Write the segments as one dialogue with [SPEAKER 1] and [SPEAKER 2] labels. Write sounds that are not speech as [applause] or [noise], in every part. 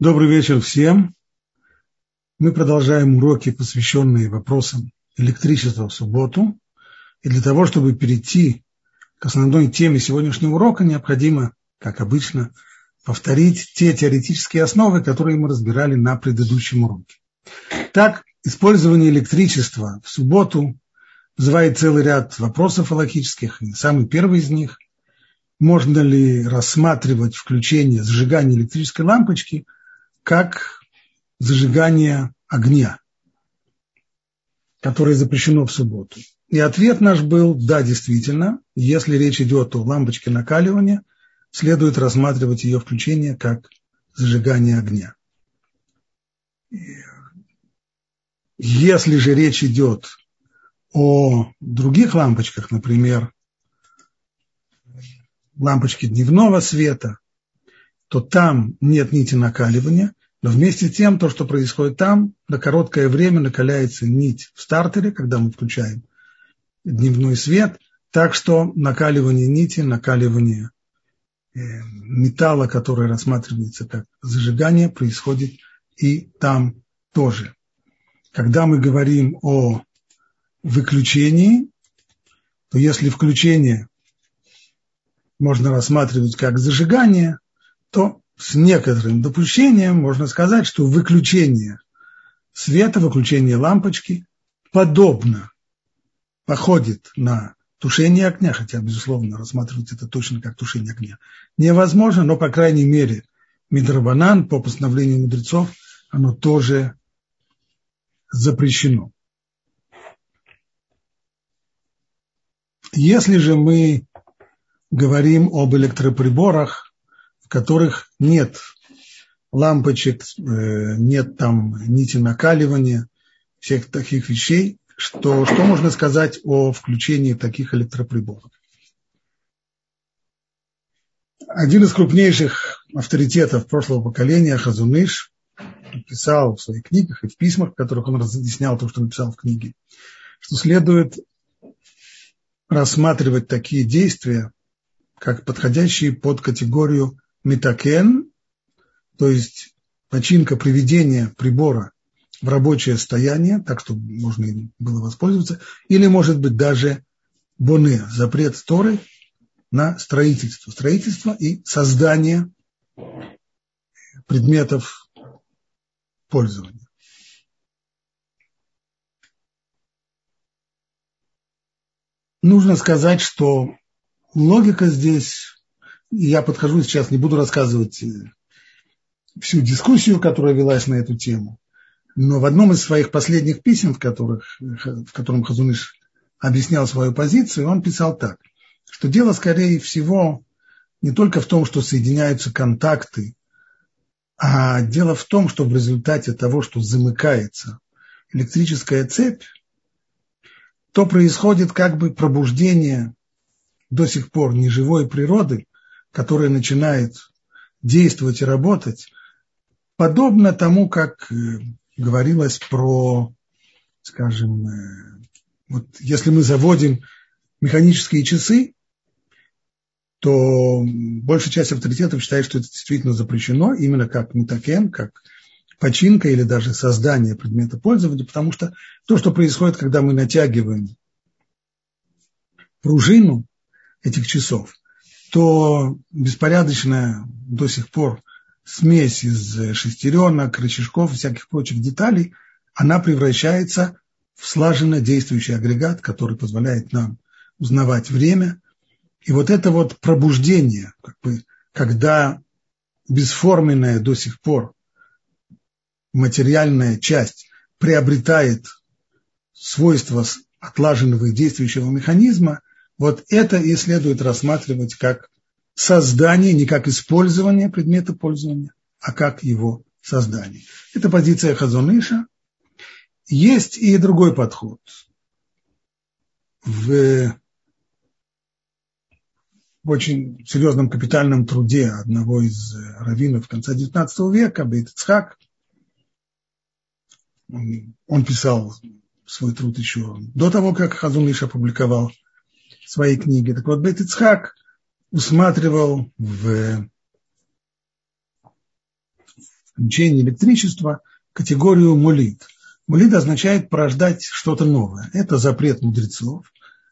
[SPEAKER 1] Добрый вечер всем. Мы продолжаем уроки, посвященные вопросам электричества в субботу. И для того, чтобы перейти к основной теме сегодняшнего урока, необходимо, как обычно, повторить те теоретические основы, которые мы разбирали на предыдущем уроке. Так, использование электричества в субботу вызывает целый ряд вопросов логических. И самый первый из них – можно ли рассматривать включение зажигания электрической лампочки – как зажигание огня, которое запрещено в субботу. И ответ наш был, да, действительно, если речь идет о лампочке накаливания, следует рассматривать ее включение как зажигание огня. Если же речь идет о других лампочках, например, лампочки дневного света, то там нет нити накаливания, но вместе с тем то, что происходит там, на короткое время накаляется нить в стартере, когда мы включаем дневной свет, так что накаливание нити, накаливание э, металла, который рассматривается как зажигание, происходит и там тоже. Когда мы говорим о выключении, то если включение можно рассматривать как зажигание, то с некоторым допущением можно сказать, что выключение света, выключение лампочки подобно, походит на тушение огня, хотя, безусловно, рассматривать это точно как тушение огня невозможно, но, по крайней мере, Мидрабанан по постановлению мудрецов, оно тоже запрещено. Если же мы говорим об электроприборах, которых нет лампочек, э, нет там нити накаливания, всех таких вещей, что, что можно сказать о включении таких электроприборов? Один из крупнейших авторитетов прошлого поколения, Хазуныш, писал в своих книгах и в письмах, в которых он разъяснял то, что написал в книге, что следует рассматривать такие действия, как подходящие под категорию метакен, то есть починка приведения прибора в рабочее состояние, так что можно было воспользоваться, или, может быть, даже боне, запрет Торы на строительство. Строительство и создание предметов пользования. Нужно сказать, что логика здесь я подхожу сейчас, не буду рассказывать э, всю дискуссию, которая велась на эту тему, но в одном из своих последних писем, в, которых, в котором Хазуныш объяснял свою позицию, он писал так, что дело, скорее всего, не только в том, что соединяются контакты, а дело в том, что в результате того, что замыкается электрическая цепь, то происходит как бы пробуждение до сих пор неживой природы, которая начинает действовать и работать, подобно тому, как э, говорилось про, скажем, э, вот если мы заводим механические часы, то большая часть авторитетов считает, что это действительно запрещено, именно как метакен, как починка или даже создание предмета пользования, потому что то, что происходит, когда мы натягиваем пружину этих часов, то беспорядочная до сих пор смесь из шестеренок, рычажков и всяких прочих деталей, она превращается в слаженно действующий агрегат, который позволяет нам узнавать время. И вот это вот пробуждение, как бы, когда бесформенная до сих пор материальная часть приобретает свойства отлаженного действующего механизма, вот это и следует рассматривать как создание, не как использование предмета пользования, а как его создание. Это позиция Хазуныша. Есть и другой подход. В, очень серьезном капитальном труде одного из раввинов конца XIX века, Бейт Ицхак, он писал свой труд еще до того, как Хазуныш опубликовал своей книги. Так вот, Ицхак усматривал в, включение электричества категорию мулит. Мулит означает порождать что-то новое. Это запрет мудрецов.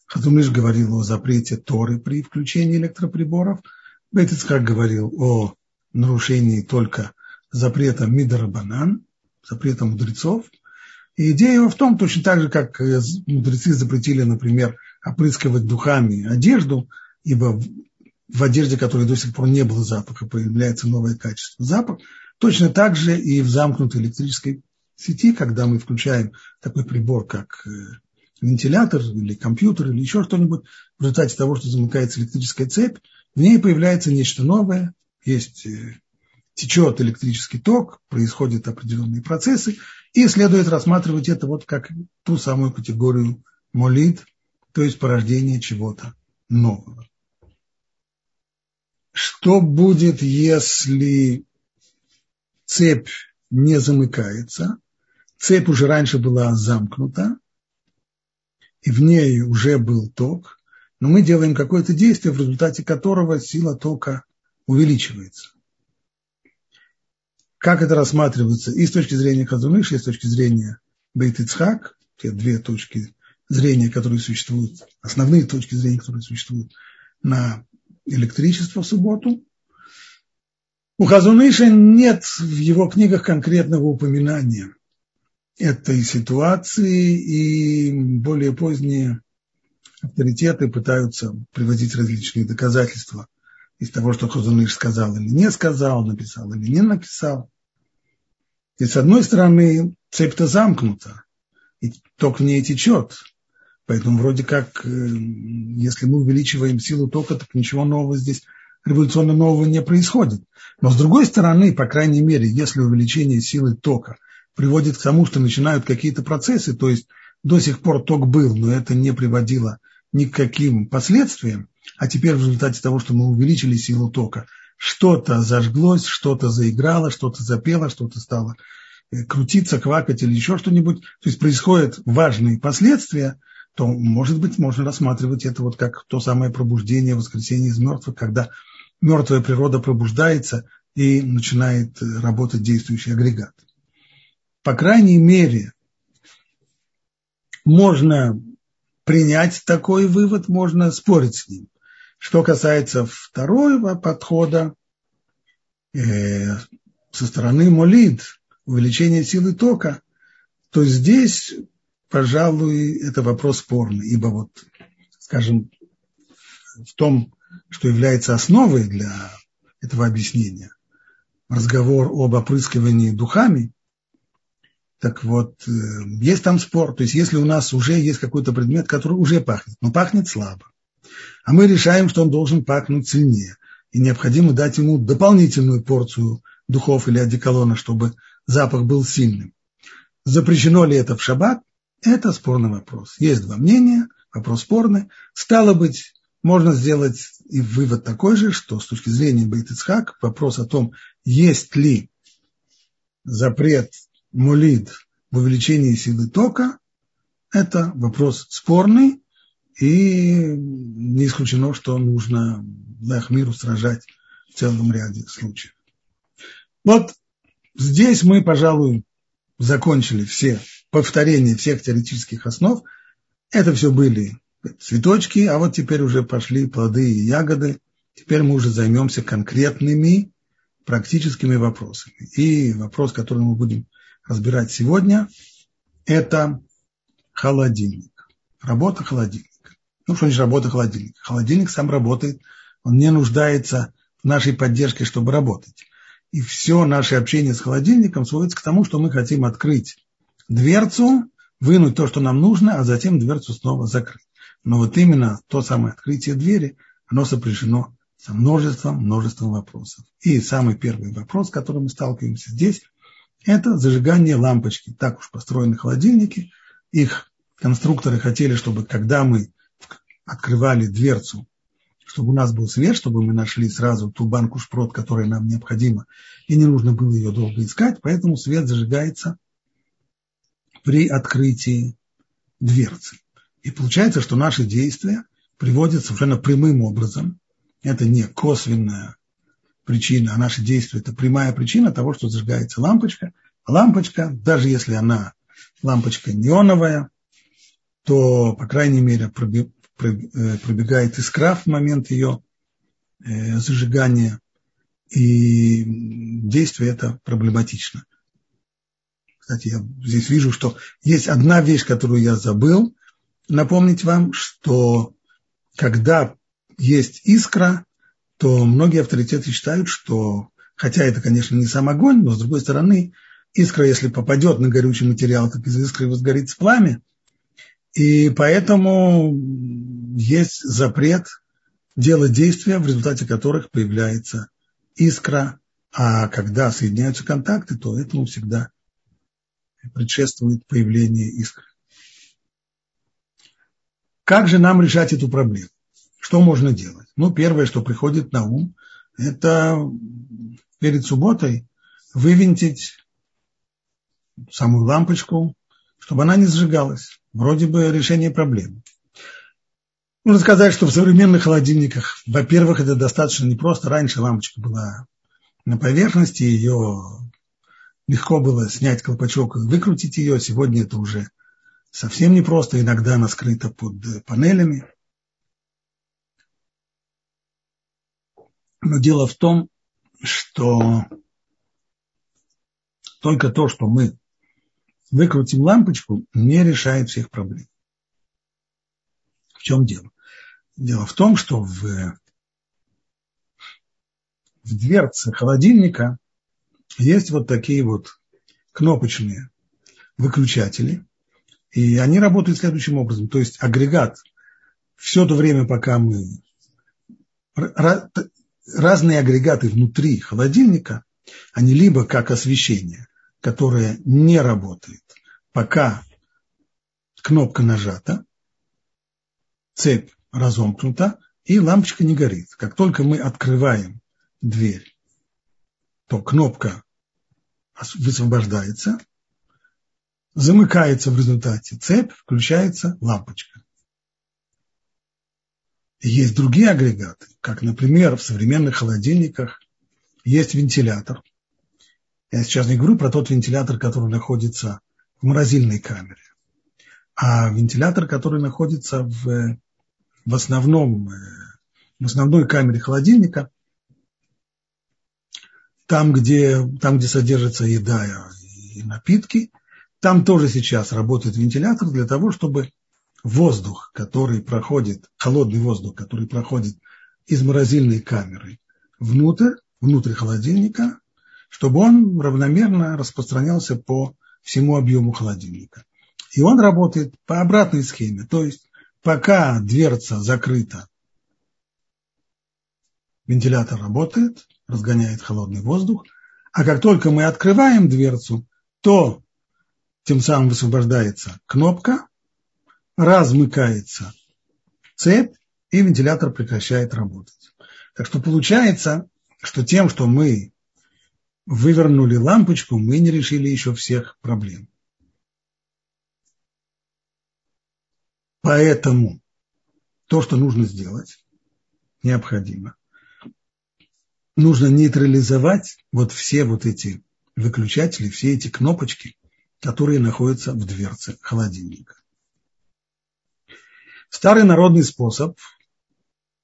[SPEAKER 1] Хатумиш говорил о запрете Торы при включении электроприборов. Бейтицхак говорил о нарушении только запрета Мидарабанан, запрета мудрецов. И идея в том, точно так же, как мудрецы запретили, например, опрыскивать духами одежду, ибо в одежде, которой до сих пор не было запаха, появляется новое качество. Запах точно так же и в замкнутой электрической сети, когда мы включаем такой прибор, как э, вентилятор или компьютер или еще что-нибудь, в результате того, что замыкается электрическая цепь, в ней появляется нечто новое, есть э, течет электрический ток, происходят определенные процессы, и следует рассматривать это вот как ту самую категорию молит, то есть порождение чего-то нового. Что будет, если цепь не замыкается? Цепь уже раньше была замкнута, и в ней уже был ток, но мы делаем какое-то действие, в результате которого сила тока увеличивается. Как это рассматривается и с точки зрения Хазуныша, и с точки зрения Бейт Ицхак, те две точки зрения, которые существуют, основные точки зрения, которые существуют на электричество в субботу. У Хазуныша нет в его книгах конкретного упоминания этой ситуации, и более поздние авторитеты пытаются приводить различные доказательства из того, что Хазуныш сказал или не сказал, написал или не написал. И с одной стороны, цепь-то замкнута, и ток в ней течет. Поэтому вроде как, э, если мы увеличиваем силу тока, так ничего нового здесь, революционно нового не происходит. Но с другой стороны, по крайней мере, если увеличение силы тока приводит к тому, что начинают какие-то процессы, то есть до сих пор ток был, но это не приводило ни к каким последствиям, а теперь в результате того, что мы увеличили силу тока, что-то зажглось, что-то заиграло, что-то запело, что-то стало э, крутиться, квакать или еще что-нибудь, то есть происходят важные последствия, то, может быть, можно рассматривать это вот как то самое пробуждение, воскресение из мертвых, когда мертвая природа пробуждается и начинает э, работать действующий агрегат. По крайней мере, можно принять такой вывод, можно спорить с ним. Что касается второго подхода, э, со стороны молид, увеличения силы тока, то здесь пожалуй, это вопрос спорный, ибо вот, скажем, в том, что является основой для этого объяснения, разговор об опрыскивании духами, так вот, э, есть там спор. То есть, если у нас уже есть какой-то предмет, который уже пахнет, но пахнет слабо, а мы решаем, что он должен пахнуть сильнее, и необходимо дать ему дополнительную порцию духов или одеколона, чтобы запах был сильным. Запрещено ли это в шаббат? Это спорный вопрос. Есть два мнения, вопрос спорный. Стало быть, можно сделать и вывод такой же, что с точки зрения Бейтицхак вопрос о том, есть ли запрет мулид в увеличении силы тока, это вопрос спорный, и не исключено, что нужно Лахмиру сражать в целом ряде случаев. Вот здесь мы, пожалуй, закончили все повторение всех теоретических основ. Это все были цветочки, а вот теперь уже пошли плоды и ягоды. Теперь мы уже займемся конкретными практическими вопросами. И вопрос, который мы будем разбирать сегодня, это холодильник. Работа холодильника. Ну, что значит работа холодильника? Холодильник сам работает, он не нуждается в нашей поддержке, чтобы работать. И все наше общение с холодильником сводится к тому, что мы хотим открыть дверцу, вынуть то, что нам нужно, а затем дверцу снова закрыть. Но вот именно то самое открытие двери, оно сопряжено со множеством, множеством вопросов. И самый первый вопрос, с которым мы сталкиваемся здесь, это зажигание лампочки. Так уж построены холодильники. Их конструкторы хотели, чтобы когда мы открывали дверцу, чтобы у нас был свет, чтобы мы нашли сразу ту банку шпрот, которая нам необходима, и не нужно было ее долго искать, поэтому свет зажигается при открытии дверцы. И получается, что наши действия приводят совершенно прямым образом. Это не косвенное причина, а наши действия – это прямая причина того, что зажигается лампочка. Лампочка, даже если она лампочка неоновая, то, по крайней мере, э, пробегает искра в момент ее э, зажигания, и действие это проблематично. Кстати, я здесь вижу, что есть одна вещь, которую я забыл напомнить вам, что когда есть искра, то многие авторитеты считают, что, хотя это, конечно, не сам огонь, но, с другой стороны, искра, если попадет на горючий материал, так из искры возгорится пламя. И поэтому есть запрет делать действия, в результате которых появляется искра, а когда соединяются контакты, то этому всегда предшествует появление искры. Как же нам решать эту проблему? Что можно делать? Ну, первое, что приходит на ум, это перед субботой вывинтить самую лампочку, чтобы она не сжигалась. Вроде бы решение проблемы. Нужно сказать, что в современных холодильниках, во-первых, это достаточно непросто. Раньше лампочка была на поверхности, ее легко было снять колпачок и выкрутить ее. Сегодня это уже совсем непросто. Иногда она скрыта под панелями. Но дело в том, что только то, что мы выкрутим лампочку, не решает всех проблем. В чем дело? Дело в том, что в, в дверце холодильника есть вот такие вот кнопочные выключатели, и они работают следующим образом. То есть агрегат все то время, пока мы... Разные агрегаты внутри холодильника, они либо как освещение, которое не работает, пока кнопка нажата, цепь разомкнута, и лампочка не горит. Как только мы открываем дверь, то кнопка высвобождается, замыкается в результате цепь, включается лампочка. Есть другие агрегаты, как, например, в современных холодильниках есть вентилятор. Я сейчас не говорю про тот вентилятор, который находится в морозильной камере, а вентилятор, который находится в, в, основном, э, в основной камере холодильника, там где, там, где содержится еда и напитки, там тоже сейчас работает вентилятор для того, чтобы воздух, который проходит, холодный воздух, который проходит из морозильной камеры внутрь, внутрь холодильника, чтобы он равномерно распространялся по всему объему холодильника. И он работает по обратной схеме, то есть пока дверца закрыта, вентилятор работает, разгоняет холодный воздух, а как только мы открываем дверцу, то тем самым высвобождается кнопка, размыкается цепь, и вентилятор прекращает работать. Так что получается, что тем, что мы вывернули лампочку, мы не решили еще всех проблем. Поэтому то, что нужно сделать, необходимо. Нужно нейтрализовать вот все вот эти выключатели, все эти кнопочки, которые находятся в дверце холодильника. Старый народный способ,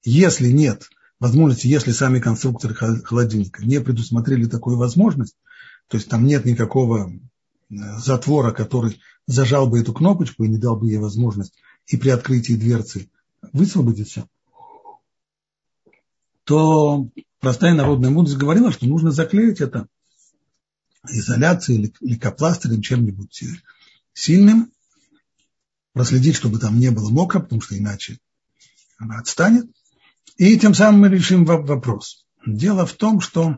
[SPEAKER 1] если нет возможности, если сами конструкторы холодильника не предусмотрели такую возможность, то есть там нет никакого э, затвора, который зажал бы эту кнопочку и не дал бы ей возможность и при открытии дверцы высвободиться, то простая народная мудрость говорила, что нужно заклеить это изоляцией или лейкопластырем, чем-нибудь сильным, проследить, чтобы там не было мокро, потому что иначе она отстанет. И тем самым мы решим вопрос. Дело в том, что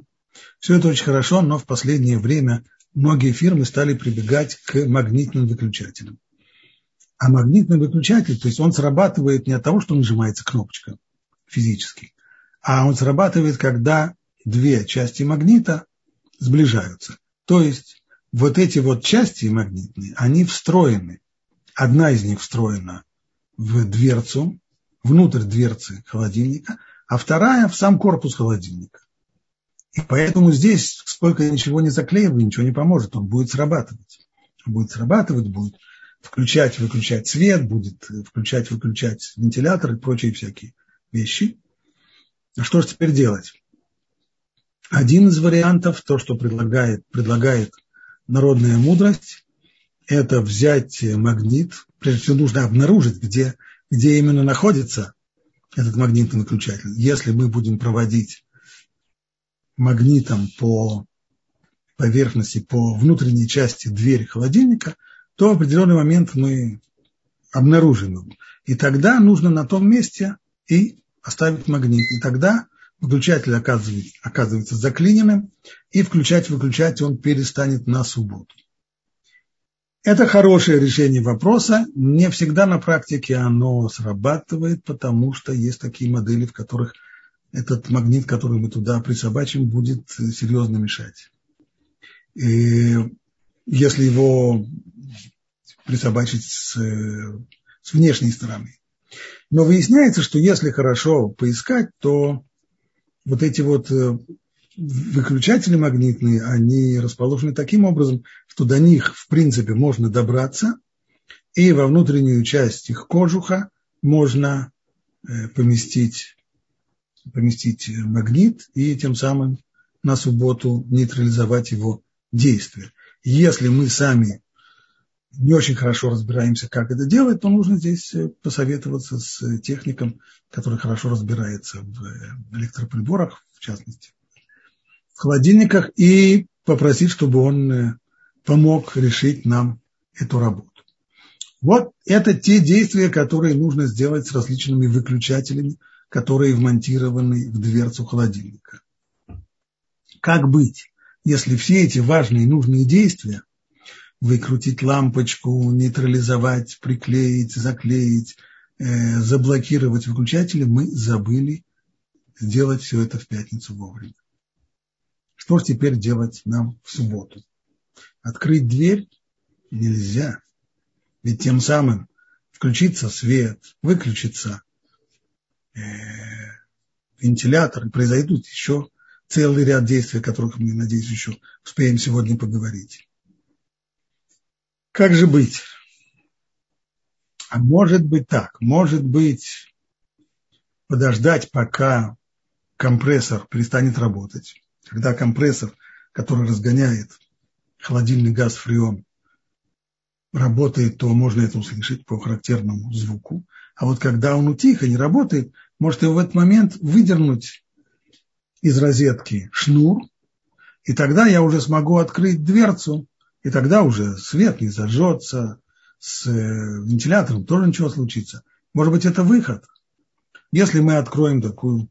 [SPEAKER 1] все это очень хорошо, но в последнее время многие фирмы стали прибегать к магнитным выключателям. А магнитный выключатель, то есть он срабатывает не от того, что нажимается кнопочка физически, а он срабатывает, когда две части магнита сближаются. То есть вот эти вот части магнитные, они встроены. Одна из них встроена в дверцу, внутрь дверцы холодильника, а вторая в сам корпус холодильника. И поэтому здесь, сколько ничего не заклеиваю, ничего не поможет, он будет срабатывать. Будет срабатывать, будет включать, выключать свет, будет включать, выключать вентилятор и прочие всякие вещи. А что же теперь делать? Один из вариантов, то, что предлагает, предлагает народная мудрость, это взять магнит, прежде всего нужно обнаружить, где, где именно находится этот магнитный выключатель. Если мы будем проводить магнитом по поверхности, по внутренней части двери холодильника, то в определенный момент мы обнаружим его. И тогда нужно на том месте и оставить магнит. И тогда выключатель оказывается, оказывается заклиненным, и включать-выключать он перестанет на субботу. Это хорошее решение вопроса. Не всегда на практике оно срабатывает, потому что есть такие модели, в которых этот магнит, который мы туда присобачим, будет серьезно мешать. И если его присобачить с, с внешней стороны. Но выясняется, что если хорошо поискать, то вот эти вот э, выключатели магнитные, они расположены таким образом, что до них, в принципе, можно добраться, и во внутреннюю часть их кожуха можно э, поместить, поместить магнит и тем самым на субботу нейтрализовать его действие. Если мы сами не очень хорошо разбираемся, как это делать, то нужно здесь э, посоветоваться с техником, который хорошо разбирается в э, электроприборах, в частности, в холодильниках, и попросить, чтобы он э, помог решить нам эту работу. Вот это те действия, которые нужно сделать с различными выключателями, которые вмонтированы в дверцу холодильника. Как быть, если все эти важные и нужные действия выкрутить лампочку, нейтрализовать, приклеить, заклеить, э, заблокировать выключатели, мы забыли сделать все это в пятницу вовремя. Что же теперь делать нам в субботу? Открыть дверь нельзя. Ведь тем самым включится свет, выключится э, вентилятор, и произойдут еще целый ряд действий, о которых мы, надеюсь, еще успеем сегодня поговорить. Как же быть? А может быть так, может быть подождать, пока компрессор перестанет работать. Когда компрессор, который разгоняет холодильный газ фреон, работает, то можно это услышать по характерному звуку. А вот когда он утих и не работает, может его в этот момент выдернуть из розетки шнур, и тогда я уже смогу открыть дверцу и тогда уже свет не зажжется, с э, вентилятором тоже ничего случится. Может быть, это выход. Если мы откроем такую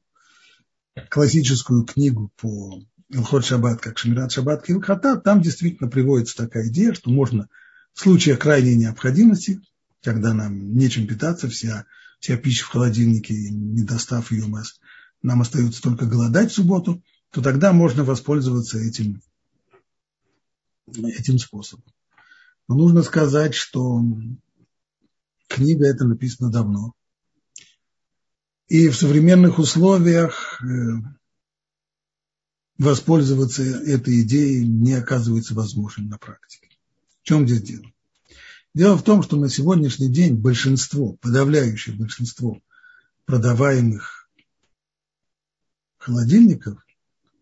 [SPEAKER 1] классическую книгу по Илхот Шаббат, как Шамират Шаббат Килхата, там действительно приводится такая идея, что можно в случае крайней необходимости, когда нам нечем питаться, вся, вся пища в холодильнике, не достав ее, нам остается только голодать в субботу, то тогда можно воспользоваться этим этим способом. Но нужно сказать, что книга эта написана давно. И в современных условиях э, воспользоваться этой идеей не оказывается возможным на практике. В чем здесь дело? Дело в том, что на сегодняшний день большинство, подавляющее большинство продаваемых холодильников,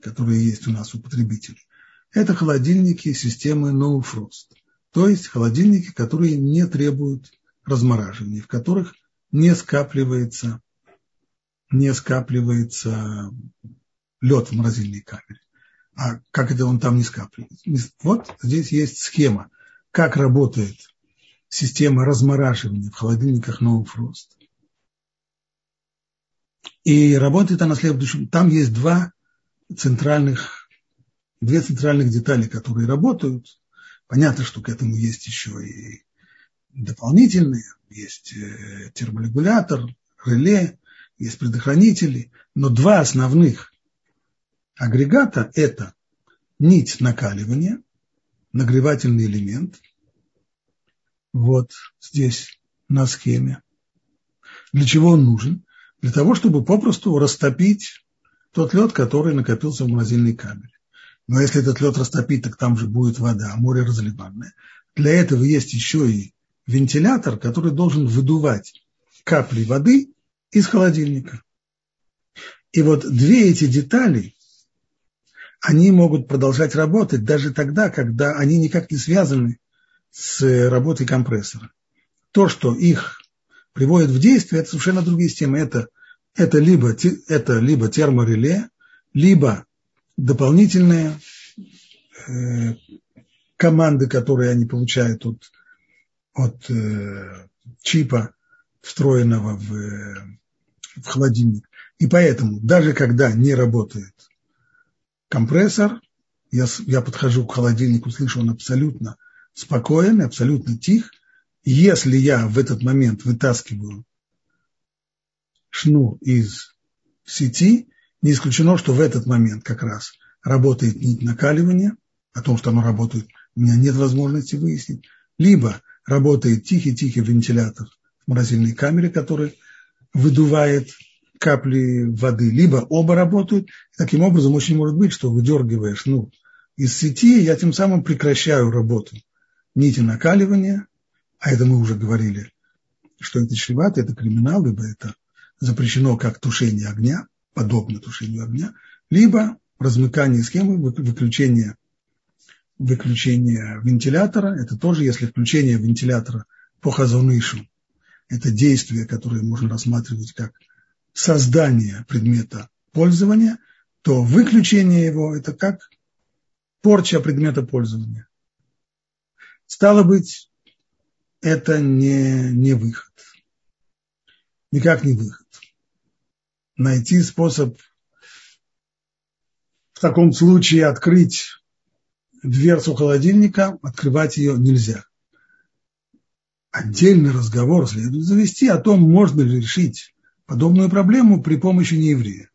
[SPEAKER 1] которые есть у нас у потребителей, это холодильники системы No Frost, то есть холодильники, которые не требуют размораживания, в которых не скапливается, не скапливается лед в морозильной камере. А как это он там не скапливается? Вот здесь есть схема, как работает система размораживания в холодильниках No Frost. И работает она следующим. Там есть два центральных две центральных детали, которые работают. Понятно, что к этому есть еще и дополнительные, есть э, терморегулятор, реле, есть предохранители, но два основных агрегата – это нить накаливания, нагревательный элемент, вот здесь на схеме. Для чего он нужен? Для того, чтобы попросту растопить тот лед, который накопился в морозильной камере. Но если этот лед растопить, так там же будет вода, а море разливанное. Для этого есть еще и вентилятор, который должен выдувать капли воды из холодильника. И вот две эти детали, они могут продолжать работать даже тогда, когда они никак не связаны с работой компрессора. То, что их приводит в действие, это совершенно другие системы. Это, это, либо, это либо термореле, либо дополнительные э, команды, которые они получают от, от э, чипа, встроенного в, в холодильник. И поэтому, даже когда не работает компрессор, я, я подхожу к холодильнику, слышу, он абсолютно спокоен, абсолютно тих. Если я в этот момент вытаскиваю шнур из сети, не исключено, что в этот момент как раз работает нить накаливания, о том, что оно работает, у меня нет возможности выяснить, либо работает тихий-тихий вентилятор в морозильной камере, который выдувает капли воды, либо оба работают. Таким образом, очень может быть, что выдергиваешь ну, из сети, я тем самым прекращаю работу нити накаливания, а это мы уже говорили, что это чревато, это криминал, либо это запрещено как тушение огня, подобно тушению огня, либо размыкание схемы, выключение, выключение вентилятора. Это тоже, если включение вентилятора по хазунышу, это действие, которое можно рассматривать как создание предмета пользования, то выключение его – это как порча предмета пользования. Стало быть, это не, не выход. Никак не выход. Найти способ в таком случае открыть дверцу холодильника, открывать ее нельзя. Отдельный разговор следует завести о том, можно ли решить подобную проблему при помощи нееврея.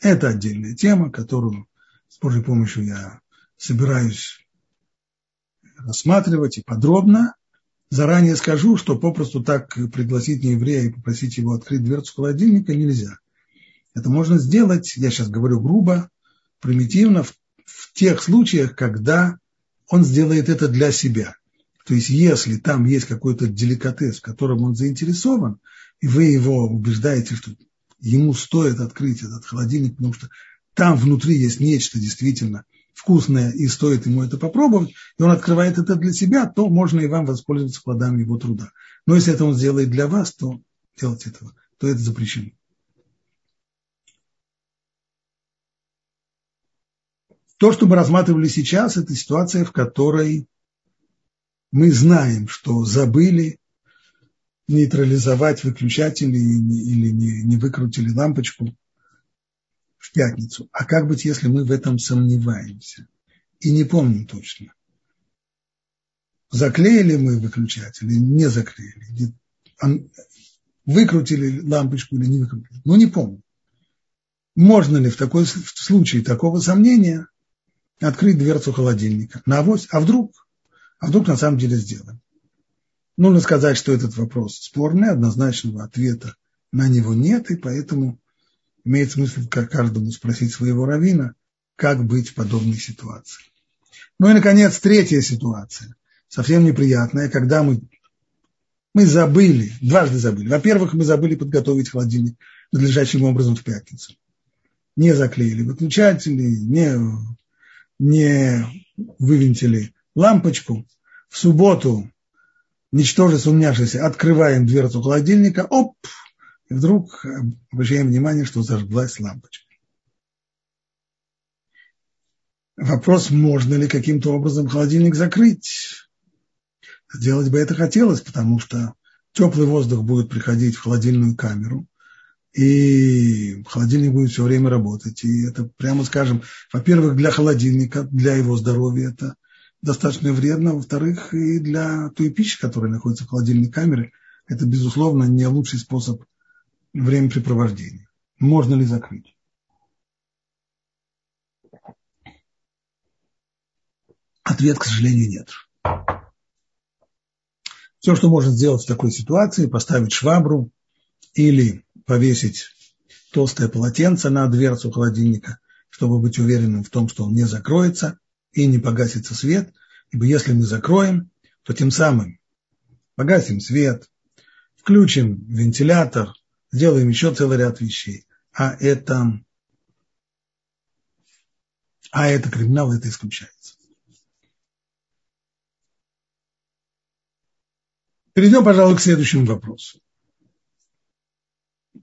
[SPEAKER 1] Это отдельная тема, которую с Божьей помощью я собираюсь рассматривать и подробно. Заранее скажу, что попросту так пригласить нееврея и попросить его открыть дверцу холодильника нельзя. Это можно сделать, я сейчас говорю грубо, примитивно, в, в тех случаях, когда он сделает это для себя. То есть, если там есть какой-то деликатес, в котором он заинтересован, и вы его убеждаете, что ему стоит открыть этот холодильник, потому что там внутри есть нечто действительно вкусное, и стоит ему это попробовать, и он открывает это для себя, то можно и вам воспользоваться плодами его труда. Но если это он сделает для вас, то делать этого, то это запрещено. То, что мы рассматривали сейчас, это ситуация, в которой мы знаем, что забыли нейтрализовать выключатель или не, не выкрутили лампочку в пятницу. А как быть, если мы в этом сомневаемся и не помним точно? Заклеили мы выключатель или не заклеили? Выкрутили лампочку или не выкрутили? Ну, не помню. Можно ли в такой в случае такого сомнения открыть дверцу холодильника на авось? А вдруг? А вдруг на самом деле сделаем? Нужно сказать, что этот вопрос спорный, однозначного ответа на него нет, и поэтому имеет смысл каждому спросить своего равина, как быть в подобной ситуации. Ну и, наконец, третья ситуация, совсем неприятная, когда мы, мы забыли, дважды забыли. Во-первых, мы забыли подготовить холодильник надлежащим образом в пятницу. Не заклеили выключатели, не, не вывинтили лампочку. В субботу ничтоже сумняшись, открываем дверцу холодильника, оп, и вдруг обращаем внимание, что зажглась лампочка. Вопрос, можно ли каким-то образом холодильник закрыть. Сделать бы это хотелось, потому что теплый воздух будет приходить в холодильную камеру, и холодильник будет все время работать. И это, прямо скажем, во-первых, для холодильника, для его здоровья это достаточно вредно. Во-вторых, и для той пищи, которая находится в холодильной камере, это, безусловно, не лучший способ времяпрепровождения. Можно ли закрыть? Ответ, к сожалению, нет. Все, что можно сделать в такой ситуации, поставить швабру или повесить толстое полотенце на дверцу холодильника, чтобы быть уверенным в том, что он не закроется и не погасится свет. Ибо если мы закроем, то тем самым погасим свет, включим вентилятор, сделаем еще целый ряд вещей. А это, а это криминал, это исключается. Перейдем, пожалуй, к следующему вопросу.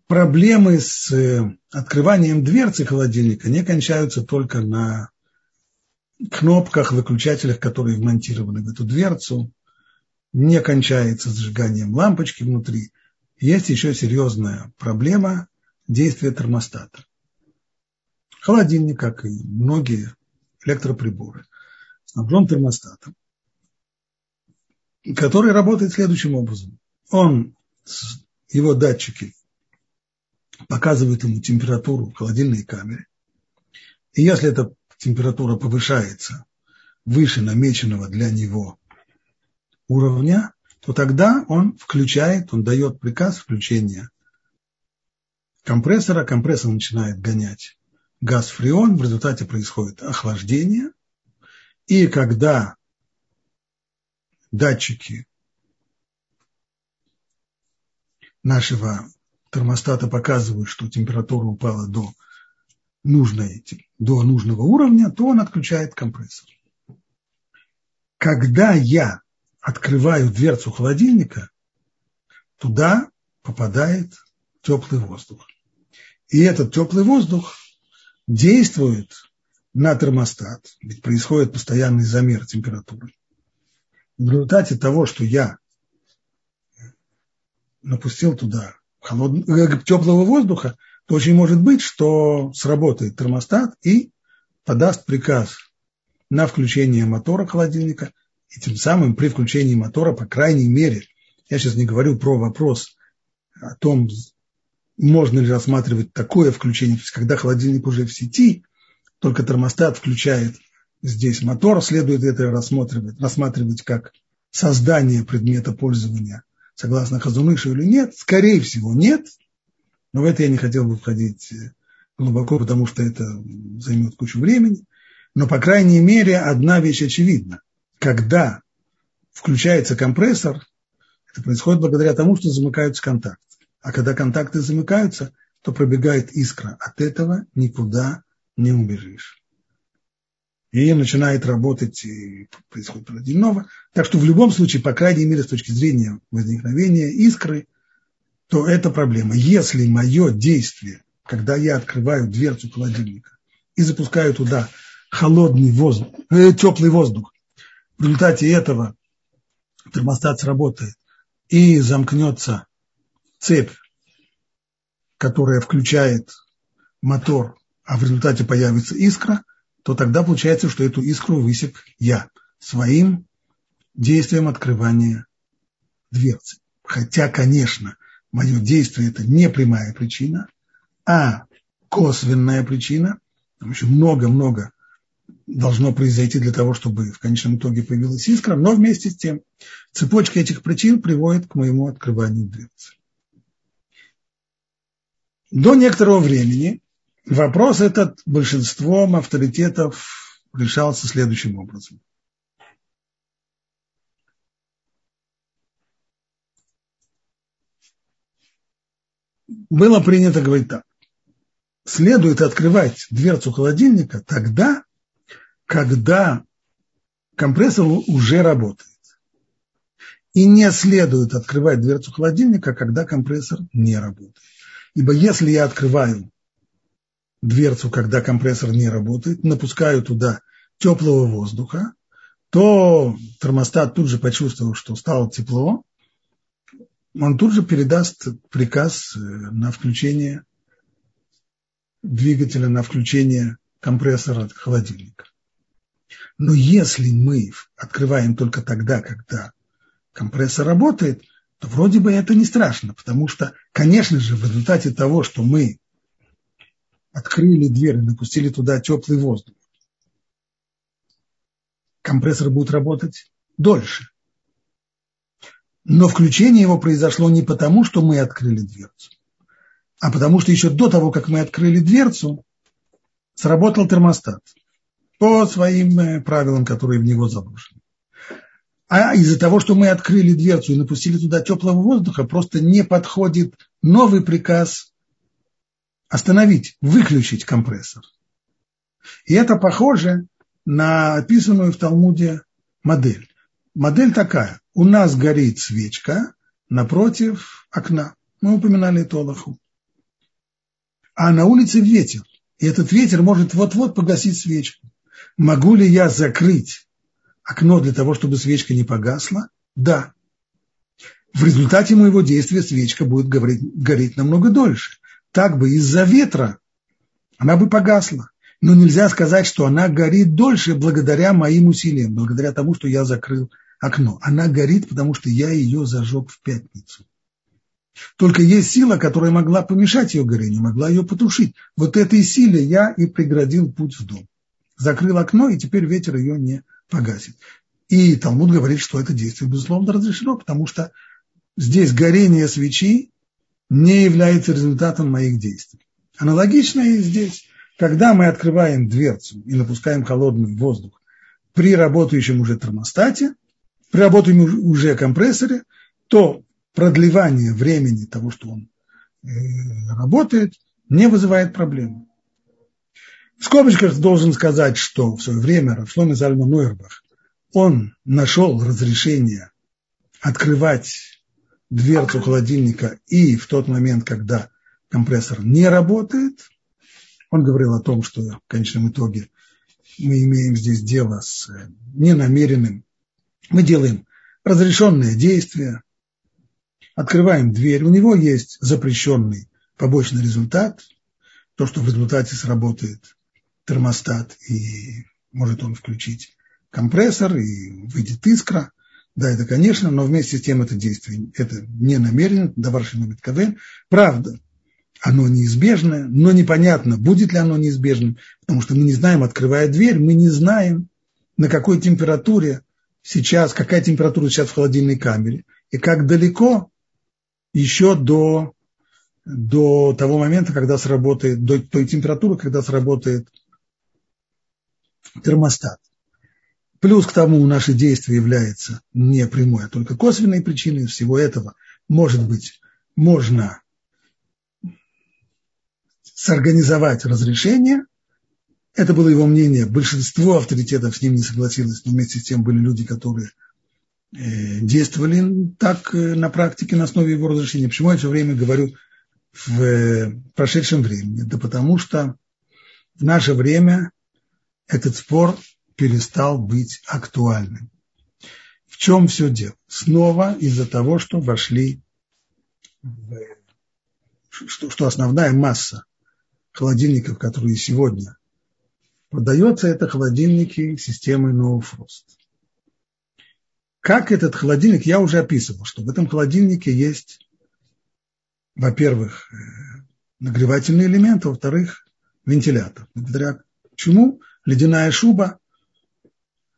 [SPEAKER 1] Проблемы с э, открыванием дверцы холодильника не кончаются только на кнопках, выключателях, которые вмонтированы в эту дверцу, не кончается зажиганием лампочки внутри. Есть еще серьезная проблема действия термостата. Холодильник, как и многие электроприборы, снабжен термостатом, который работает следующим образом. Он, его датчики показывают ему температуру в холодильной камере. И если эта температура повышается выше намеченного для него уровня, то тогда он включает, он дает приказ включения компрессора, компрессор начинает гонять газ фреон, в результате происходит охлаждение, и когда датчики нашего термостата показывают, что температура упала до, нужной, до нужного уровня, то он отключает компрессор. Когда я открываю дверцу холодильника, туда попадает теплый воздух. И этот теплый воздух действует на термостат, ведь происходит постоянный замер температуры. В результате того, что я напустил туда холодного, э, теплого воздуха, то очень может быть, что сработает термостат и подаст приказ на включение мотора холодильника – и тем самым при включении мотора, по крайней мере, я сейчас не говорю про вопрос о том, можно ли рассматривать такое включение, когда холодильник уже в сети, только термостат включает здесь мотор, следует это рассматривать, рассматривать как создание предмета пользования, согласно Хазунышу или нет. Скорее всего, нет, но в это я не хотел бы входить глубоко, потому что это займет кучу времени. Но, по крайней мере, одна вещь очевидна когда включается компрессор, это происходит благодаря тому, что замыкаются контакты. А когда контакты замыкаются, то пробегает искра. От этого никуда не убежишь. И начинает работать, и происходит родильного. Так что в любом случае, по крайней мере, с точки зрения возникновения искры, то это проблема. Если мое действие, когда я открываю дверцу холодильника и запускаю туда холодный воздух, э, теплый воздух, в результате этого термостат сработает и замкнется цепь, которая включает мотор, а в результате появится искра, то тогда получается, что эту искру высек я своим действием открывания дверцы. Хотя, конечно, мое действие – это не прямая причина, а косвенная причина. Там еще много-много должно произойти для того, чтобы в конечном итоге появилась искра, но вместе с тем цепочка этих причин приводит к моему открыванию дверцы. До некоторого времени вопрос этот большинством авторитетов решался следующим образом. Было принято говорить так. Следует открывать дверцу холодильника тогда, когда компрессор уже работает. И не следует открывать дверцу холодильника, когда компрессор не работает. Ибо если я открываю дверцу, когда компрессор не работает, напускаю туда теплого воздуха, то термостат тут же почувствовал, что стало тепло, он тут же передаст приказ э, на включение двигателя, на включение компрессора холодильника. Но если мы открываем только тогда, когда компрессор работает, то вроде бы это не страшно, потому что, конечно же, в результате того, что мы открыли дверь и допустили туда теплый воздух, компрессор будет работать дольше. Но включение его произошло не потому, что мы открыли дверцу, а потому что еще до того, как мы открыли дверцу, сработал термостат по своим э, правилам, которые в него заложены. А из-за того, что мы открыли дверцу и напустили туда теплого воздуха, просто не подходит новый приказ остановить, выключить компрессор. И это похоже на описанную в Талмуде модель. Модель такая. У нас горит свечка напротив окна. Мы упоминали это Аллаху. А на улице ветер. И этот ветер может вот-вот погасить свечку. Могу ли я закрыть окно для того, чтобы свечка не погасла? Да. В результате моего действия свечка будет гореть, гореть намного дольше. Так бы из-за ветра она бы погасла. Но нельзя сказать, что она горит дольше благодаря моим усилиям, благодаря тому, что я закрыл окно. Она горит, потому что я ее зажег в пятницу. Только есть сила, которая могла помешать ее горению, могла ее потушить. Вот этой силе я и преградил путь в дом. Закрыл окно, и теперь ветер ее не погасит. И Талмуд говорит, что это действие, безусловно, разрешено, потому что здесь горение свечи не является результатом моих действий. Аналогично и здесь. Когда мы открываем дверцу и напускаем холодный воздух при работающем уже термостате, при работающем уже компрессоре, то продлевание времени того, что он э, работает, не вызывает проблем. В скобочках должен сказать, что в свое время Рафшломе Зальма Нойербах, он нашел разрешение открывать дверцу холодильника и в тот момент, когда компрессор не работает, он говорил о том, что в конечном итоге мы имеем здесь дело с э, ненамеренным, мы делаем разрешенное действие, открываем дверь, у него есть запрещенный побочный результат, то, что в результате сработает термостат и может он включить компрессор и выйдет искра. Да, это конечно, но вместе с тем это действие, это не намеренно, даваршин КВН. Правда, оно неизбежное, но непонятно, будет ли оно неизбежным, потому что мы не знаем, открывая дверь, мы не знаем, на какой температуре сейчас, какая температура сейчас в холодильной камере, и как далеко еще до, до того момента, когда сработает, до той температуры, когда сработает термостат. Плюс к тому наше действие является не прямой, а только косвенной причиной всего этого. Может быть, можно сорганизовать разрешение. Это было его мнение. Большинство авторитетов с ним не согласилось, но вместе с тем были люди, которые Э, действовали так э, на практике на основе его разрешения. Почему я все время говорю в э, прошедшем времени? Да потому что в наше время этот спор перестал быть актуальным. В чем все дело? Снова из-за того, что вошли, в, что, что основная масса холодильников, которые сегодня продается, это холодильники системы No Frost. Как этот холодильник, я уже описывал, что в этом холодильнике есть, во-первых, э, нагревательный элемент, во-вторых, вентилятор. Благодаря чему ледяная шуба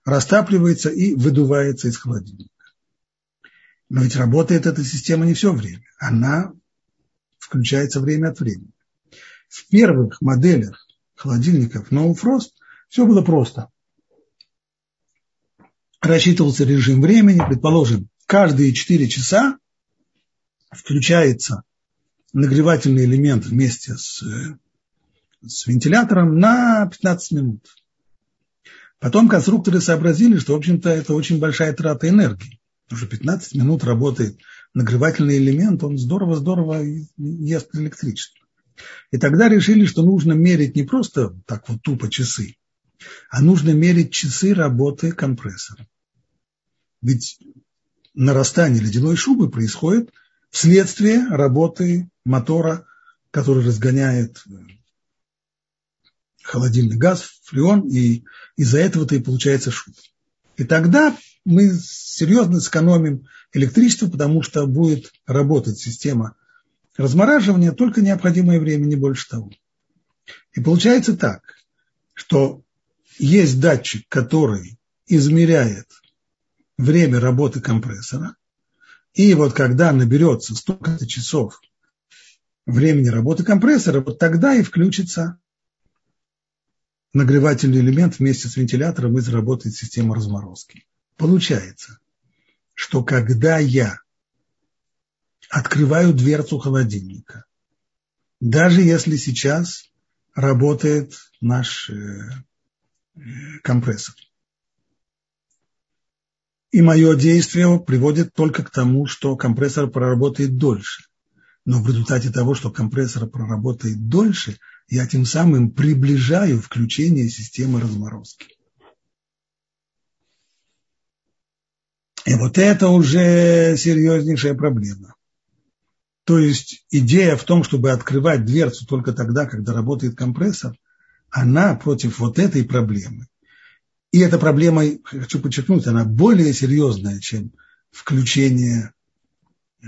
[SPEAKER 1] растапливается и выдувается из холодильника. Но ведь работает эта система не все время. Она включается время от времени. В первых моделях холодильников No Frost все было просто рассчитывался режим времени, предположим, каждые 4 часа включается нагревательный элемент вместе с, с вентилятором на 15 минут. Потом конструкторы сообразили, что, в общем-то, это очень большая трата энергии. Что 15 минут работает нагревательный элемент, он здорово-здорово ест электричество. И тогда решили, что нужно мерить не просто так вот тупо часы, а нужно мерить часы работы компрессора. Ведь нарастание ледяной шубы происходит вследствие работы мотора, который разгоняет холодильный газ, фреон, и из-за этого-то и получается шуба. И тогда мы серьезно сэкономим электричество, потому что будет работать система размораживания только необходимое время, не больше того. И получается так, что есть датчик, который измеряет время работы компрессора, и вот когда наберется столько-то часов времени работы компрессора, вот тогда и включится нагревательный элемент вместе с вентилятором и заработает система разморозки. Получается, что когда я открываю дверцу холодильника, даже если сейчас работает наш э, компрессор, и мое действие приводит только к тому, что компрессор проработает дольше. Но в результате того, что компрессор проработает дольше, я тем самым приближаю включение системы разморозки. И вот это уже серьезнейшая проблема. То есть идея в том, чтобы открывать дверцу только тогда, когда работает компрессор, она против вот этой проблемы и эта проблема, хочу подчеркнуть, она более серьезная, чем включение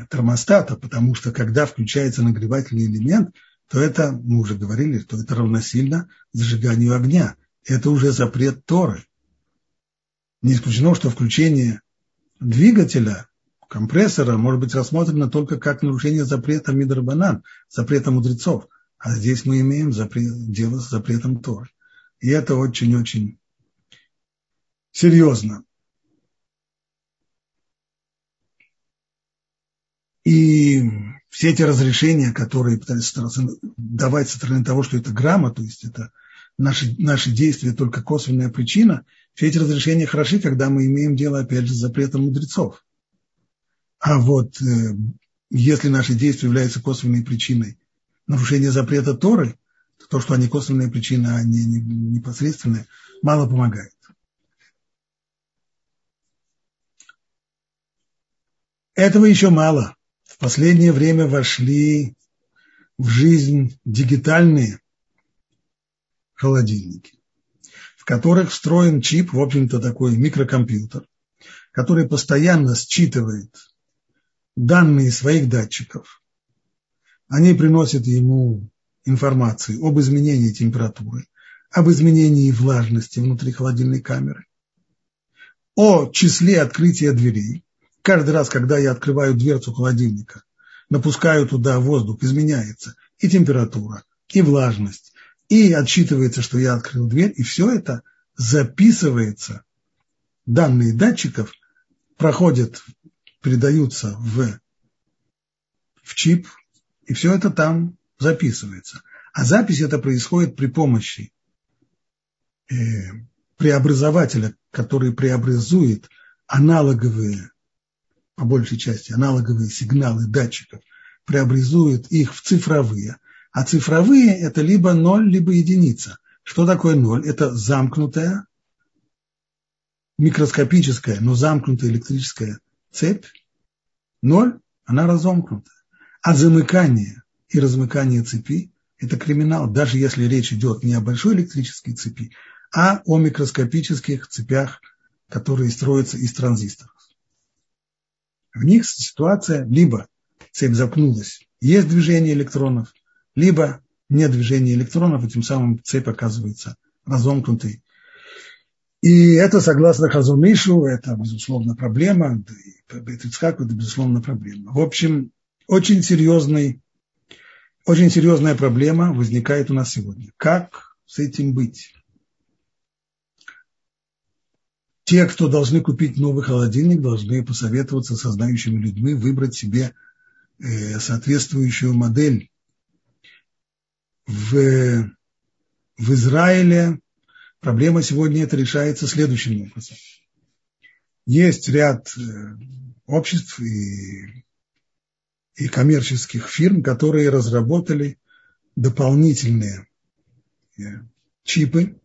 [SPEAKER 1] термостата, потому что когда включается нагревательный элемент, то это, мы уже говорили, что это равносильно зажиганию огня. Это уже запрет Торы. Не исключено, что включение двигателя, компрессора, может быть рассмотрено только как нарушение запрета Мидрабанан, запрета мудрецов. А здесь мы имеем запрет, дело с запретом Торы. И это очень-очень серьезно. И все эти разрешения, которые пытались давать со стороны того, что это грамма, то есть это наши, наши действия только косвенная причина, все эти разрешения хороши, когда мы имеем дело, опять же, с запретом мудрецов. А вот э, если наши действия являются косвенной причиной нарушения запрета Торы, то, то что они косвенная причина, а не непосредственная, мало помогает. Этого еще мало. Последнее время вошли в жизнь дигитальные холодильники, в которых встроен чип, в общем-то такой микрокомпьютер, который постоянно считывает данные своих датчиков. Они приносят ему информацию об изменении температуры, об изменении влажности внутри холодильной камеры, о числе открытия дверей, Каждый раз, когда я открываю дверцу холодильника, напускаю туда воздух, изменяется и температура, и влажность, и отсчитывается, что я открыл дверь, и все это записывается. Данные датчиков проходят, передаются в, в чип, и все это там записывается. А запись это происходит при помощи э, преобразователя, который преобразует аналоговые по большей части аналоговые сигналы датчиков, преобразует их в цифровые. А цифровые – это либо ноль, либо единица. Что такое ноль? Это замкнутая, микроскопическая, но замкнутая электрическая цепь. Ноль – она разомкнутая. А замыкание и размыкание цепи – это криминал, даже если речь идет не о большой электрической цепи, а о микроскопических цепях, которые строятся из транзисторов. В них ситуация либо цепь запнулась, есть движение электронов, либо нет движения электронов, и тем самым цепь оказывается разомкнутой. И это, согласно Хазумишу, это, безусловно, проблема, да и Бетрицхаку это, безусловно, проблема. В общем, очень серьезный, очень серьезная проблема возникает у нас сегодня. Как с этим быть? Те, кто должны купить новый холодильник, должны посоветоваться со знающими людьми, выбрать себе э, соответствующую модель. В, в Израиле проблема сегодня это решается следующим образом. Есть ряд э, обществ и, и коммерческих фирм, которые разработали дополнительные э, чипы,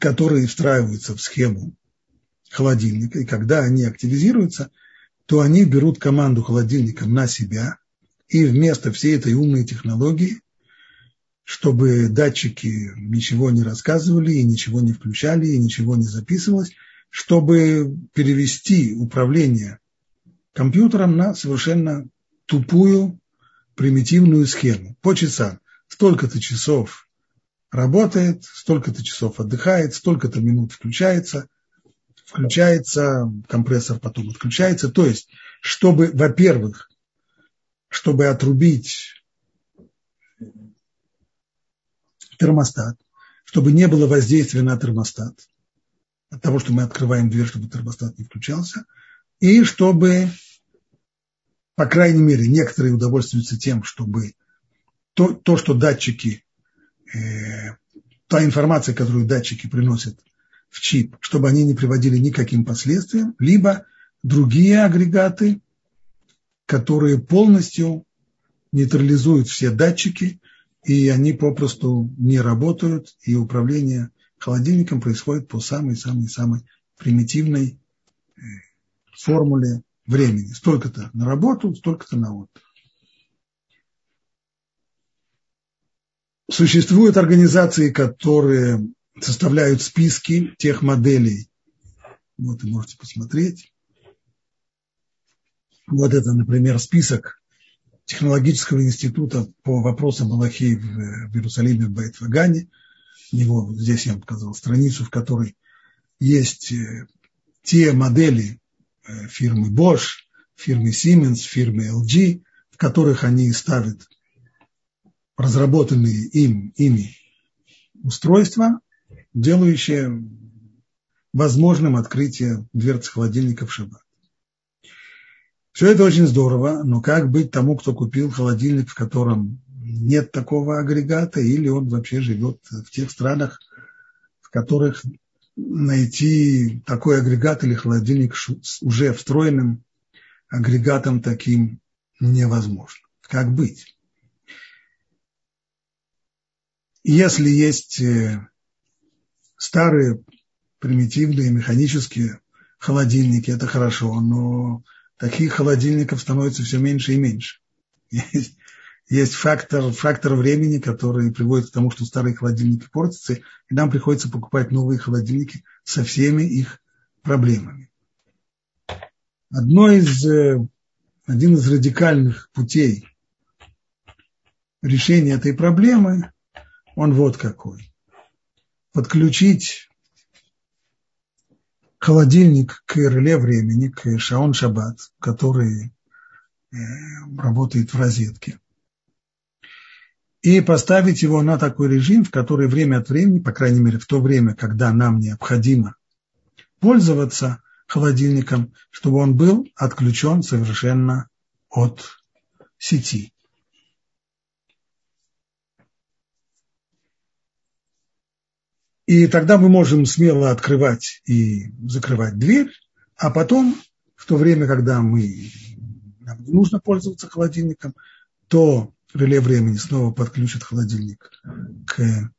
[SPEAKER 1] которые встраиваются в схему холодильника, и когда они активизируются, то они берут команду холодильника на себя, и вместо всей этой умной технологии, чтобы датчики ничего не рассказывали, и ничего не включали, и ничего не записывалось, чтобы перевести управление компьютером на совершенно тупую, примитивную схему. По часам. Столько-то часов работает, столько-то часов отдыхает, столько-то минут включается, включается, компрессор потом отключается. То есть, чтобы, во-первых, чтобы отрубить термостат, чтобы не было воздействия на термостат, от того, что мы открываем дверь, чтобы термостат не включался, и чтобы, по крайней мере, некоторые удовольствуются тем, чтобы то, то что датчики, та информация, которую датчики приносят в чип, чтобы они не приводили никаким последствиям, либо другие агрегаты, которые полностью нейтрализуют все датчики, и они попросту не работают, и управление холодильником происходит по самой-самой-самой примитивной э, формуле времени. Столько-то на работу, столько-то на отдых. Существуют организации, которые составляют списки тех моделей. Вот вы можете посмотреть. Вот это, например, список технологического института по вопросам Аллахи в, в Иерусалиме, в Байтвагане. Него, здесь я вам показал страницу, в которой есть э, те модели э, фирмы Bosch, фирмы Siemens, фирмы LG, в которых они ставят разработанные им, ими устройства, делающие возможным открытие дверцы холодильника в шаббат. Все это очень здорово, но как быть тому, кто купил холодильник, в котором нет такого агрегата, или он вообще живет в тех странах, в которых найти такой агрегат или холодильник уже встроенным агрегатом таким невозможно. Как быть? Если есть э, старые примитивные механические холодильники, это хорошо, но таких холодильников становится все меньше и меньше. Есть, есть фактор, фактор времени, который приводит к тому, что старые холодильники портятся, и нам приходится покупать новые холодильники со всеми их проблемами. Одно из, э, один из радикальных путей решения этой проблемы, он вот какой. Подключить холодильник к реле времени, к Шаон Шаббат, который э, работает в розетке, и поставить его на такой режим, в который время от времени, по крайней мере в то время, когда нам необходимо пользоваться холодильником, чтобы он был отключен совершенно от сети. И тогда мы можем смело открывать и закрывать дверь, а потом, в то время, когда мы, нам не нужно пользоваться холодильником, то реле времени снова подключит холодильник к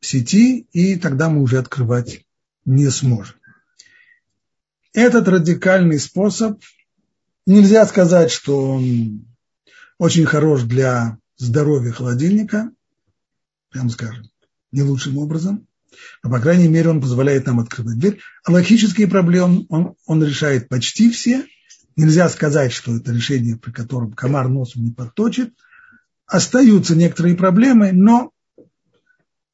[SPEAKER 1] сети, и тогда мы уже открывать не сможем. Этот радикальный способ, нельзя сказать, что он очень хорош для здоровья холодильника, прям скажем, не лучшим образом, но, по крайней мере, он позволяет нам открывать дверь. А логические проблемы он, он решает почти все. Нельзя сказать, что это решение, при котором комар носом не подточит. Остаются некоторые проблемы, но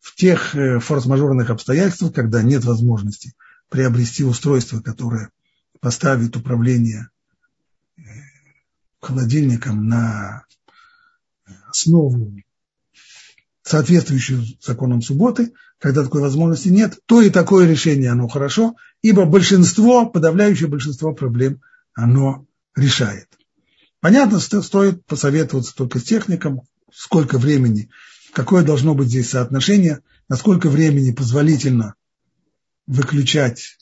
[SPEAKER 1] в тех э, форс-мажорных обстоятельствах, когда нет возможности приобрести устройство, которое поставит управление э, холодильником на основу, соответствующую законам субботы, когда такой возможности нет, то и такое решение, оно хорошо, ибо большинство, подавляющее большинство проблем оно решает. Понятно, стоит посоветоваться только с техником, сколько времени, какое должно быть здесь соотношение, насколько времени позволительно выключать,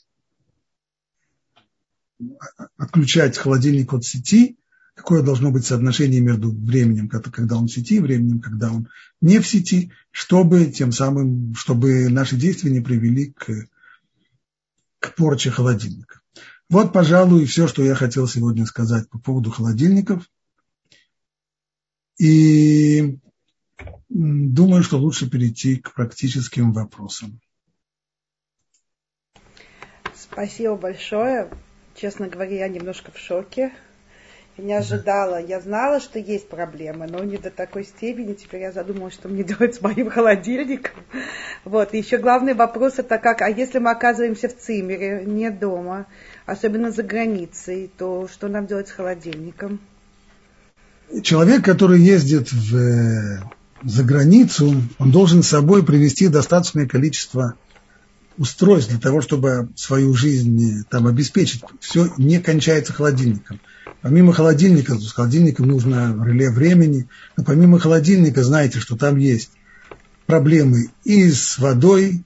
[SPEAKER 1] отключать холодильник от сети, какое должно быть соотношение между временем, когда он в сети, и временем, когда он не в сети, чтобы тем самым, чтобы наши действия не привели к, к порче холодильника. Вот, пожалуй, все, что я хотел сегодня сказать по поводу холодильников. И думаю, что лучше перейти к практическим вопросам.
[SPEAKER 2] Спасибо большое. Честно говоря, я немножко в шоке не ожидала. Я знала, что есть проблемы, но не до такой степени. Теперь я задумалась, что мне [laughs] делать с моим холодильником. Вот. И еще главный вопрос это как, а если мы оказываемся в Цимере, не дома, особенно за границей, то что нам делать с холодильником?
[SPEAKER 1] человек, который ездит в, за границу, он должен с собой привести достаточное количество устройств для того, чтобы свою жизнь там обеспечить. Все не кончается холодильником. Помимо холодильника, с холодильником нужно реле времени, но помимо холодильника, знаете, что там есть проблемы и с водой,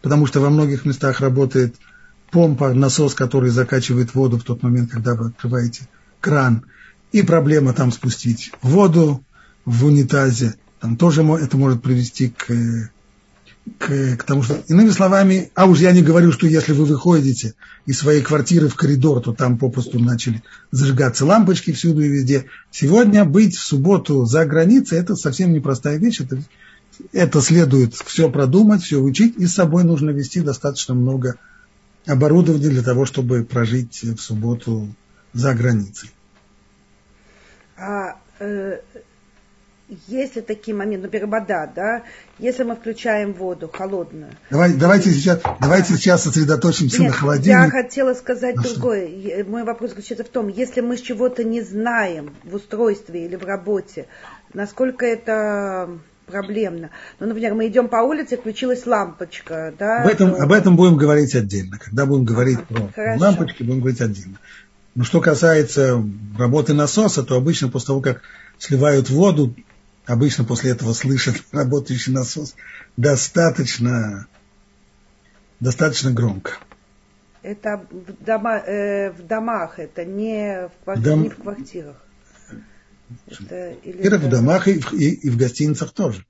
[SPEAKER 1] потому что во многих местах работает помпа, насос, который закачивает воду в тот момент, когда вы открываете кран, и проблема там спустить воду в унитазе, там тоже это может привести к к, к тому, что, иными словами, а уж я не говорю, что если вы выходите из своей квартиры в коридор, то там попросту начали зажигаться лампочки всюду и везде. Сегодня быть в субботу за границей – это совсем непростая вещь. Это, это следует все продумать, все учить, и с собой нужно вести достаточно много оборудования для того, чтобы прожить в субботу за границей.
[SPEAKER 2] А э, если такие моменты, например, вода, да, если мы включаем воду холодную.
[SPEAKER 1] Давай, давайте, сейчас, давайте сейчас сосредоточимся Нет, на холодильнике.
[SPEAKER 2] Я хотела сказать а другое. Мой вопрос заключается в том, если мы чего-то не знаем в устройстве или в работе, насколько это проблемно. Ну, например, мы идем по улице, включилась лампочка. Да,
[SPEAKER 1] об, этом, то... об этом будем говорить отдельно. Когда будем говорить ага, про хорошо. лампочки, будем говорить отдельно. Но что касается работы насоса, то обычно после того, как сливают воду, обычно после этого слышат [laughs] работающий насос достаточно, достаточно громко.
[SPEAKER 2] Это в, дома, э, в домах, это не в, квартир, Дом... не в квартирах.
[SPEAKER 1] Это, или это в домах и в, и, и в гостиницах тоже.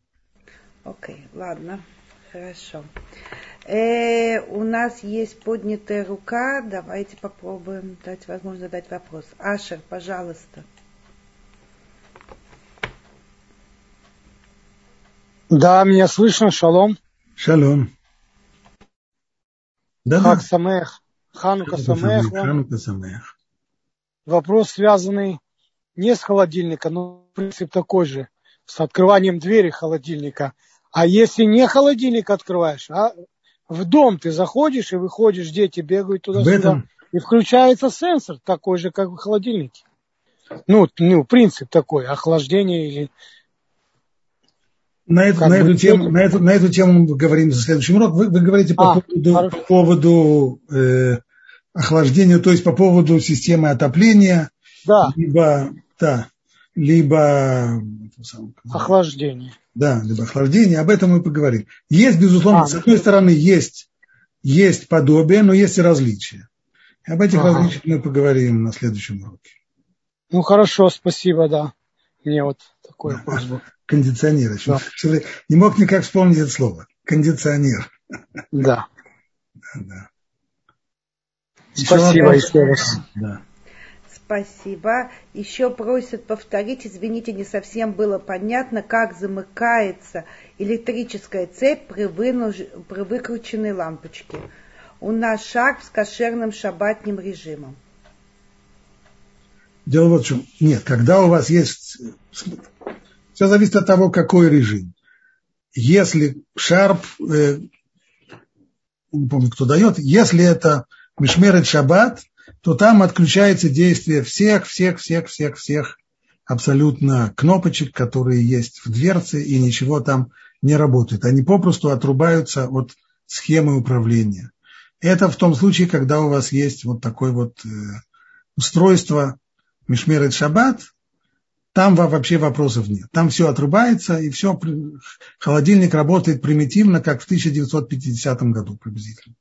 [SPEAKER 2] Окей, okay, ладно, хорошо. Э, у нас есть поднятая рука, давайте попробуем дать возможность задать вопрос. Ашер, пожалуйста.
[SPEAKER 3] Да, меня слышно, шалом.
[SPEAKER 1] Шалом.
[SPEAKER 3] Да, Хак Самех. Ханука Самех.
[SPEAKER 1] Ханука Самех.
[SPEAKER 3] Вопрос, связанный не с холодильника, но принцип такой же, с открыванием двери холодильника. А если не холодильник открываешь, а в дом ты заходишь и выходишь, дети бегают туда-сюда, этом... и включается сенсор такой же, как в холодильнике. Ну, ну, принцип такой, охлаждение или
[SPEAKER 1] на эту, на, эту тему, на, эту, на эту тему мы говорим за следующим урок. Вы, вы говорите по а, поводу, по поводу э, охлаждения, то есть по поводу системы отопления,
[SPEAKER 3] да.
[SPEAKER 1] либо, да, либо
[SPEAKER 3] охлаждение.
[SPEAKER 1] Да, либо охлаждение. Об этом мы поговорим. Есть, безусловно, а, с одной стороны, есть, есть подобие, но есть и различия. Об этих ага. различиях мы поговорим на следующем уроке.
[SPEAKER 3] Ну хорошо, спасибо, да. Мне вот такой вопрос был
[SPEAKER 1] кондиционер. Да. Не мог никак вспомнить это слово. Кондиционер.
[SPEAKER 3] Да.
[SPEAKER 1] да, да.
[SPEAKER 3] Спасибо еще раз.
[SPEAKER 1] Да.
[SPEAKER 2] Спасибо. Еще просят повторить, извините, не совсем было понятно, как замыкается электрическая цепь при, вынуж... при выкрученной лампочке. У нас шаг с кошерным шабатным режимом.
[SPEAKER 1] Дело вот в чем. Нет, когда у вас есть все зависит от того, какой режим. Если шарп, э, не помню, кто дает, если это Мишмерет Шаббат, то там отключается действие всех, всех, всех, всех, всех абсолютно кнопочек, которые есть в дверце, и ничего там не работает. Они попросту отрубаются от схемы управления. Это в том случае, когда у вас есть вот такое вот э, устройство Мишмерет Шаббат, там вообще вопросов нет. Там все отрубается, и все, холодильник работает примитивно, как в 1950 году приблизительно.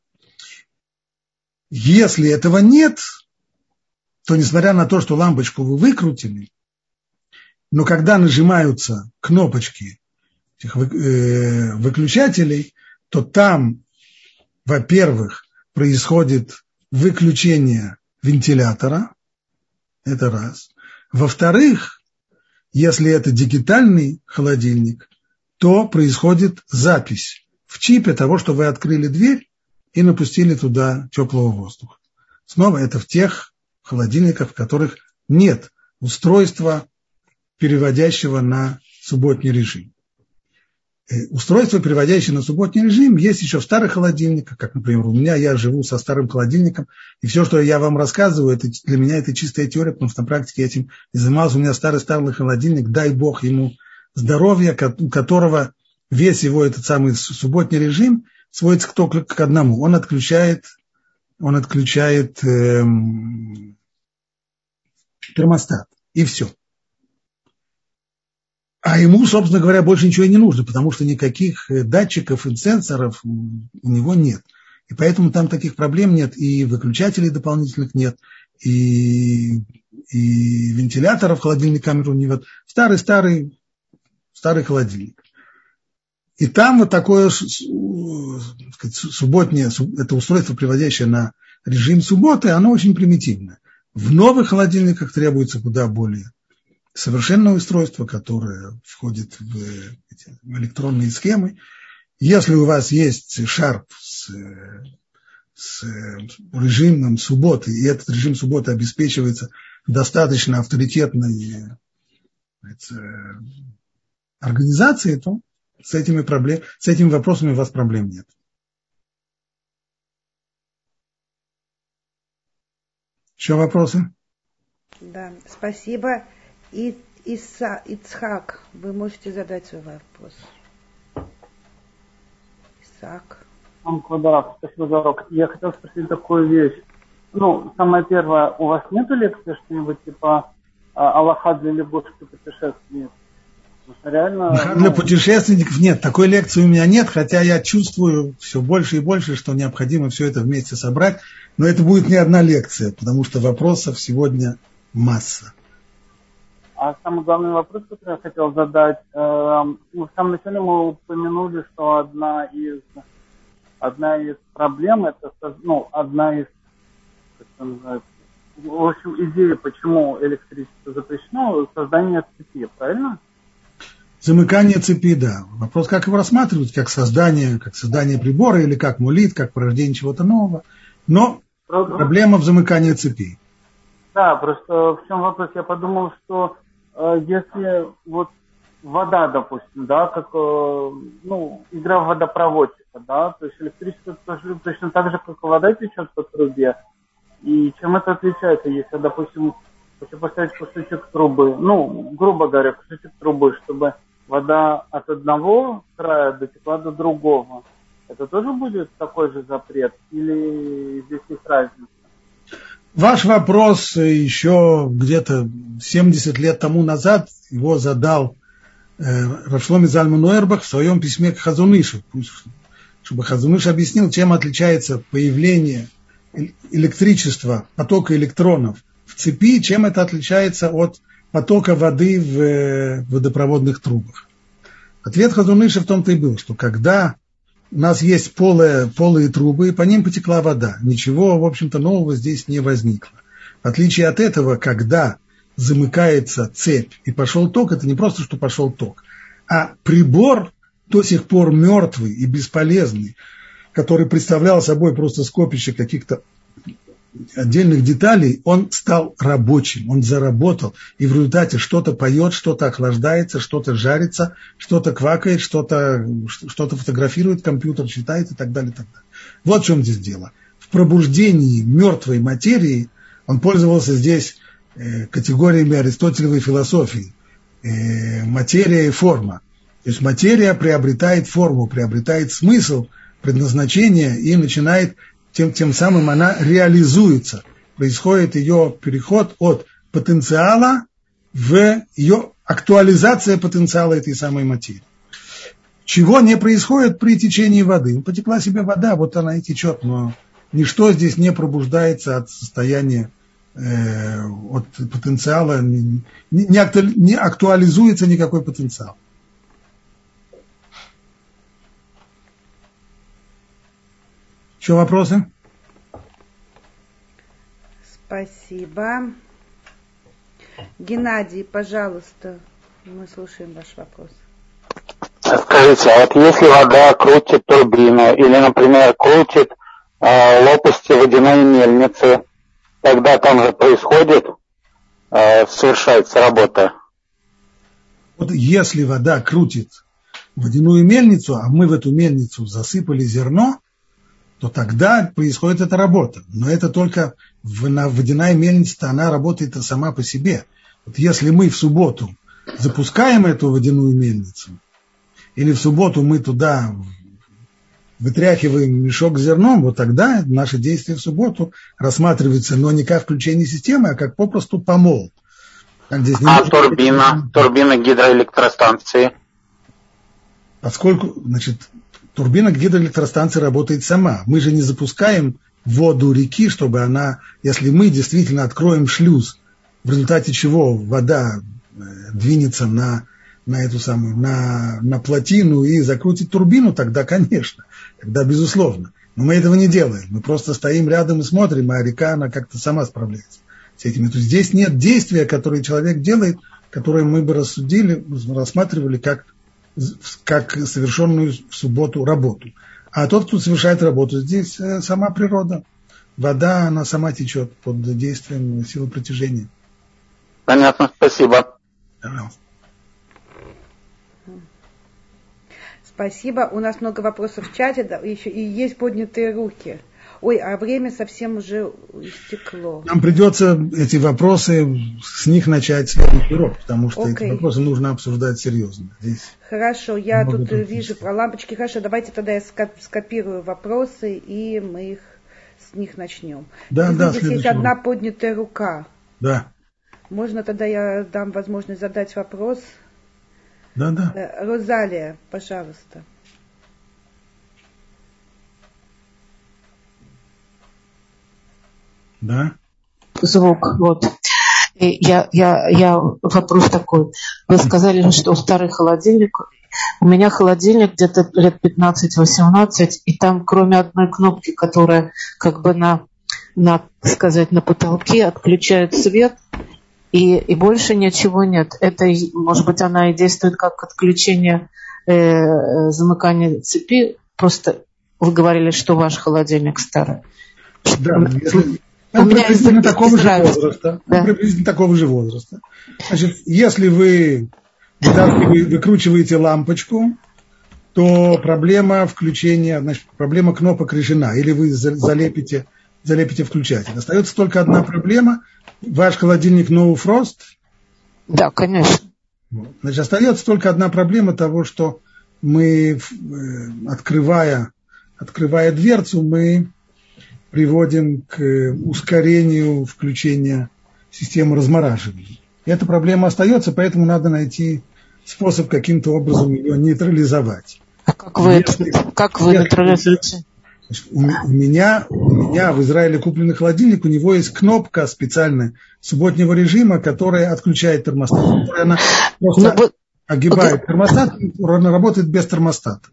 [SPEAKER 1] Если этого нет, то несмотря на то, что лампочку вы выкрутили, но когда нажимаются кнопочки этих э, выключателей, то там, во-первых, происходит выключение вентилятора, это раз. Во-вторых, если это дигитальный холодильник, то происходит запись в чипе того, что вы открыли дверь и напустили туда теплого воздуха. Снова это в тех холодильниках, в которых нет устройства, переводящего на субботний режим. Э, устройство, переводящее на субботний режим, есть еще в старых холодильниках, как, например, у меня, я живу со старым холодильником, и все, что я вам рассказываю, это, для меня это чистая теория, потому что на практике этим не занимался. У меня старый-старый холодильник, дай бог ему здоровья, у которого весь его этот самый субботний режим сводится к только к одному. Он отключает, он отключает эм, термостат, и все. А ему, собственно говоря, больше ничего и не нужно, потому что никаких э, датчиков и сенсоров у него нет. И поэтому там таких проблем нет, и выключателей дополнительных нет, и, и вентиляторов холодильной камере у него. Старый-старый старый холодильник. И там вот такое сказать, субботнее, это устройство, приводящее на режим субботы, оно очень примитивное. В новых холодильниках требуется куда более совершенное устройство, которое входит в, эти, в электронные схемы. Если у вас есть шарп с, с режимом субботы, и этот режим субботы обеспечивается достаточно авторитетной организации, то с этими, проблем, с этими вопросами у вас проблем нет. Еще вопросы?
[SPEAKER 2] Да, спасибо. И, Иса, Ицхак, вы можете задать свой вопрос.
[SPEAKER 4] Исаак. Спасибо за урок. Я хотел спросить такую вещь. Ну, самое первое, у вас нет лекции что-нибудь типа а, Аллаха для любовь путешественников?
[SPEAKER 1] Реально, Для ну... путешественников нет, такой лекции у меня нет, хотя я чувствую все больше и больше, что необходимо все это вместе собрать, но это будет не одна лекция, потому что вопросов сегодня масса.
[SPEAKER 4] А самый главный вопрос, который я хотел задать, э, в самом начале мы упомянули, что одна из одна из проблем это ну одна из как это называется, в общем идея, почему электричество запрещено, создание цепи, правильно?
[SPEAKER 1] Замыкание цепи, да. Вопрос, как его рассматривать, как создание, как создание прибора или как мулит, как порождение чего-то нового. Но проблема в замыкании цепи.
[SPEAKER 4] Да, просто в чем вопрос? Я подумал, что если вот вода, допустим, да, как э, ну, игра водопроводчика, да, то есть электричество тоже, точно так же, как и вода течет по трубе. И чем это отличается, если, допустим, если поставить кусочек трубы, ну, грубо говоря, кусочек трубы, чтобы вода от одного края дотекла до другого, это тоже будет такой же запрет или здесь есть разница?
[SPEAKER 1] Ваш вопрос еще где-то 70 лет тому назад его задал э, Равшломи Зальман Уэрбах в своем письме к Хазунышу, чтобы Хазуныш объяснил, чем отличается появление электричества, потока электронов в цепи, чем это отличается от потока воды в э, водопроводных трубах. Ответ Хазуныша в том-то и был, что когда у нас есть полые, полые трубы, и по ним потекла вода, ничего, в общем-то, нового здесь не возникло. В отличие от этого, когда замыкается цепь и пошел ток, это не просто, что пошел ток, а прибор до сих пор мертвый и бесполезный, который представлял собой просто скопище каких-то отдельных деталей, он стал рабочим, он заработал, и в результате что-то поет, что-то охлаждается, что-то жарится, что-то квакает, что-то что фотографирует, компьютер читает и так далее, и так далее. Вот в чем здесь дело. В пробуждении мертвой материи он пользовался здесь э, категориями аристотелевой философии. Э, материя и форма. То есть материя приобретает форму, приобретает смысл, предназначение и начинает тем, тем самым она реализуется. Происходит ее переход от потенциала в ее актуализация потенциала этой самой материи. Чего не происходит при течении воды. Ну, потекла себе вода, вот она и течет, но ничто здесь не пробуждается от состояния, э, от потенциала, не, не, акту, не актуализуется никакой потенциал. Еще вопросы?
[SPEAKER 2] Спасибо. Геннадий, пожалуйста, мы слушаем ваш вопрос.
[SPEAKER 5] Скажите, а вот если вода крутит турбину или, например, крутит э, лопасти водяной мельницы, тогда там же происходит, э, совершается работа.
[SPEAKER 1] Вот если вода крутит водяную мельницу, а мы в эту мельницу засыпали зерно, то тогда происходит эта работа. Но это только водяная мельница, она работает сама по себе. Вот если мы в субботу запускаем эту водяную мельницу, или в субботу мы туда вытряхиваем мешок с зерном, вот тогда наши действия в субботу рассматриваются, но не как включение системы, а как попросту помол.
[SPEAKER 5] Здесь а турбина, турбина гидроэлектростанции?
[SPEAKER 1] Поскольку, значит, турбина гидроэлектростанции работает сама. Мы же не запускаем воду реки, чтобы она, если мы действительно откроем шлюз, в результате чего вода э, двинется на, на эту самую, на, на плотину и закрутит турбину, тогда, [laughs] конечно, тогда безусловно. Но мы этого не делаем. Мы просто стоим рядом и смотрим, а река, она как-то сама справляется с этими. То есть здесь нет действия, которое человек делает, которое мы бы рассудили, рассматривали как как совершенную в субботу работу. А тот, кто совершает работу, здесь э, сама природа. Вода, она сама течет под действием силы притяжения.
[SPEAKER 5] Понятно, спасибо.
[SPEAKER 1] Пожалуйста.
[SPEAKER 2] Спасибо. У нас много вопросов в чате, да, еще и есть поднятые руки. Ой, а время совсем уже истекло.
[SPEAKER 1] Нам придется эти вопросы, с них начать следующий урок, потому что okay. эти вопросы нужно обсуждать серьезно. Здесь
[SPEAKER 2] Хорошо, я тут пропустить. вижу про лампочки. Хорошо, давайте тогда я скопирую вопросы, и мы их с них начнем.
[SPEAKER 1] Да, Если да,
[SPEAKER 2] здесь есть одна поднятая рука.
[SPEAKER 1] Да.
[SPEAKER 2] Можно тогда я дам возможность задать вопрос?
[SPEAKER 1] Да, да.
[SPEAKER 2] Э, Розалия, пожалуйста.
[SPEAKER 1] Да.
[SPEAKER 6] Звук, вот. И я, я, я вопрос такой. Вы сказали, что старый холодильник. У меня холодильник где-то лет 15-18, и там кроме одной кнопки, которая как бы на, на сказать, на потолке отключает свет, и, и больше ничего нет. Это, может быть, она и действует как отключение э, замыкания цепи. Просто вы говорили, что ваш холодильник старый.
[SPEAKER 1] Да, если, у меня приблизительно из, такого же возраста. Да. Приблизительно такого же возраста. Значит, если вы выкручиваете лампочку, то проблема включения, значит, проблема кнопок решена. Или вы залепите, залепите включатель. Остается только одна проблема. Ваш холодильник No Frost.
[SPEAKER 6] Да, конечно.
[SPEAKER 1] Значит, остается только одна проблема того, что мы, э, открывая, открывая дверцу, мы приводим к ускорению включения системы размораживания. И эта проблема остается, поэтому надо найти способ каким-то образом ее нейтрализовать.
[SPEAKER 6] А как вы, если, как вы нейтрализуете?
[SPEAKER 1] У, у, меня, у меня в Израиле купленный холодильник, у него есть кнопка специальная субботнего режима, которая отключает термостат. Она просто ну, огибает термостат, она работает без термостата.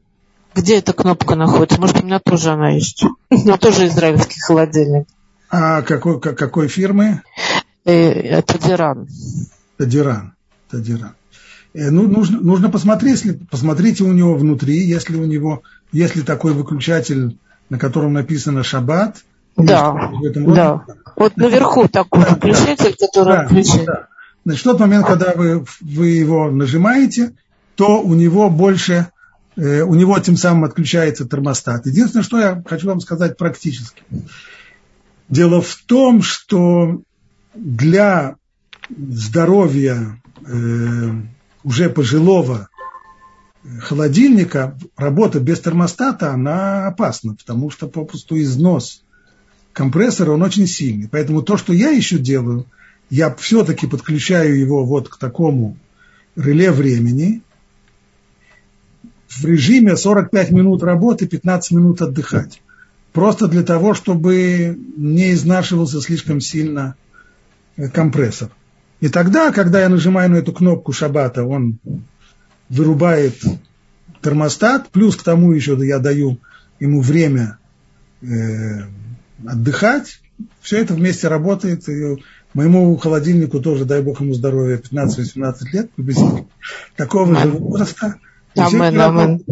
[SPEAKER 6] Где эта кнопка находится? Может, у меня тоже она есть. У меня тоже израильский холодильник.
[SPEAKER 1] А какой, какой фирмы?
[SPEAKER 6] Э, Тадиран.
[SPEAKER 1] Тадиран. Тадиран. Э, ну, нужно, нужно посмотреть, если, посмотрите у него внутри, если у него, если такой выключатель, на котором написано «Шаббат»,
[SPEAKER 6] да, да. Вот наверху такой выключатель, который да, включает. Да.
[SPEAKER 1] Значит, в тот момент, когда вы, вы его нажимаете, то у него больше у него тем самым отключается термостат. Единственное, что я хочу вам сказать практически. Дело в том, что для здоровья э, уже пожилого холодильника работа без термостата, она опасна, потому что попросту износ компрессора, он очень сильный. Поэтому то, что я еще делаю, я все-таки подключаю его вот к такому реле времени, в режиме 45 минут работы, 15 минут отдыхать. Просто для того, чтобы не изнашивался слишком сильно э, компрессор. И тогда, когда я нажимаю на эту кнопку шабата, он вырубает термостат, плюс к тому еще я даю ему время э, отдыхать. Все это вместе работает. И моему холодильнику тоже, дай бог ему здоровья, 15-18 лет, такого же возраста.
[SPEAKER 6] Амен, амен.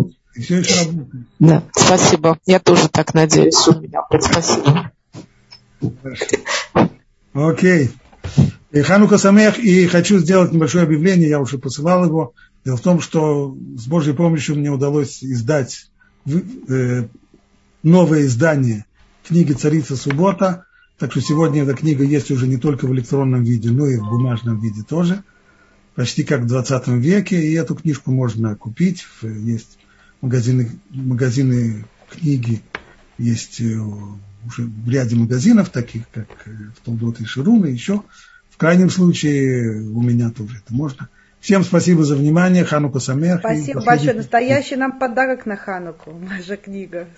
[SPEAKER 6] Да, спасибо. Я тоже так надеюсь у меня. Спасибо.
[SPEAKER 1] Окей. И Ханука Самех, и хочу сделать небольшое объявление, я уже посылал его. Дело в том, что с Божьей помощью мне удалось издать э, новое издание книги «Царица суббота». Так что сегодня эта книга есть уже не только в электронном виде, но и в бумажном виде тоже. Почти как в 20 веке. И эту книжку можно купить. Есть магазины, магазины книги, есть э, уже в ряде магазинов, таких как э, в Толдот и Ширун, и еще. В крайнем случае у меня тоже это можно. Всем спасибо за внимание. Ханука Самех.
[SPEAKER 2] Спасибо большое. Настоящий нам подарок на Хануку. Наша книга.